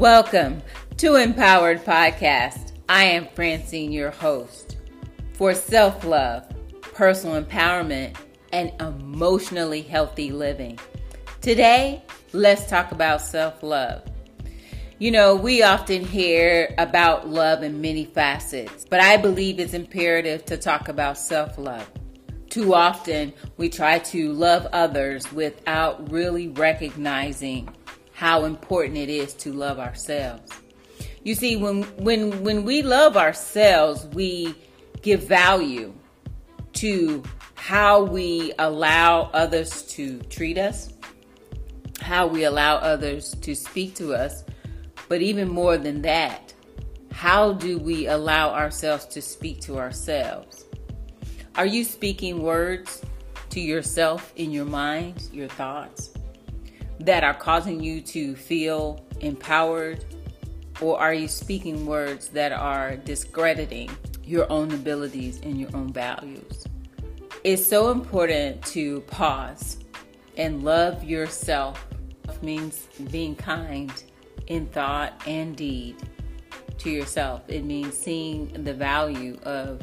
Welcome to Empowered Podcast. I am Francine, your host for self love, personal empowerment, and emotionally healthy living. Today, let's talk about self love. You know, we often hear about love in many facets, but I believe it's imperative to talk about self love. Too often, we try to love others without really recognizing how important it is to love ourselves. You see, when when when we love ourselves, we give value to how we allow others to treat us, how we allow others to speak to us, but even more than that, how do we allow ourselves to speak to ourselves? Are you speaking words to yourself in your mind, your thoughts? That are causing you to feel empowered? Or are you speaking words that are discrediting your own abilities and your own values? It's so important to pause and love yourself. It means being kind in thought and deed to yourself. It means seeing the value of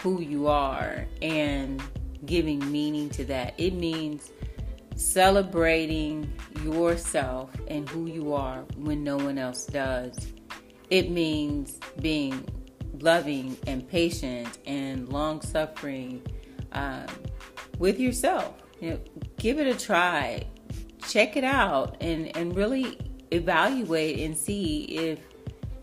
who you are and giving meaning to that. It means celebrating yourself and who you are when no one else does. It means being loving and patient and long suffering um, with yourself. You know, give it a try, check it out, and, and really evaluate and see if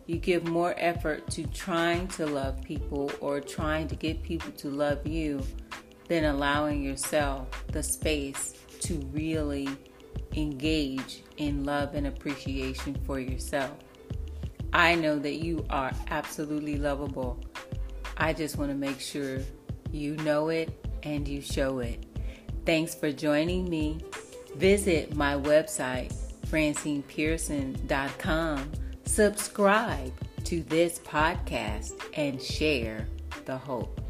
you give more effort to trying to love people or trying to get people to love you than allowing yourself the space to really engage in love and appreciation for yourself. I know that you are absolutely lovable. I just want to make sure you know it and you show it. Thanks for joining me. Visit my website, francinepearson.com. Subscribe to this podcast and share the hope.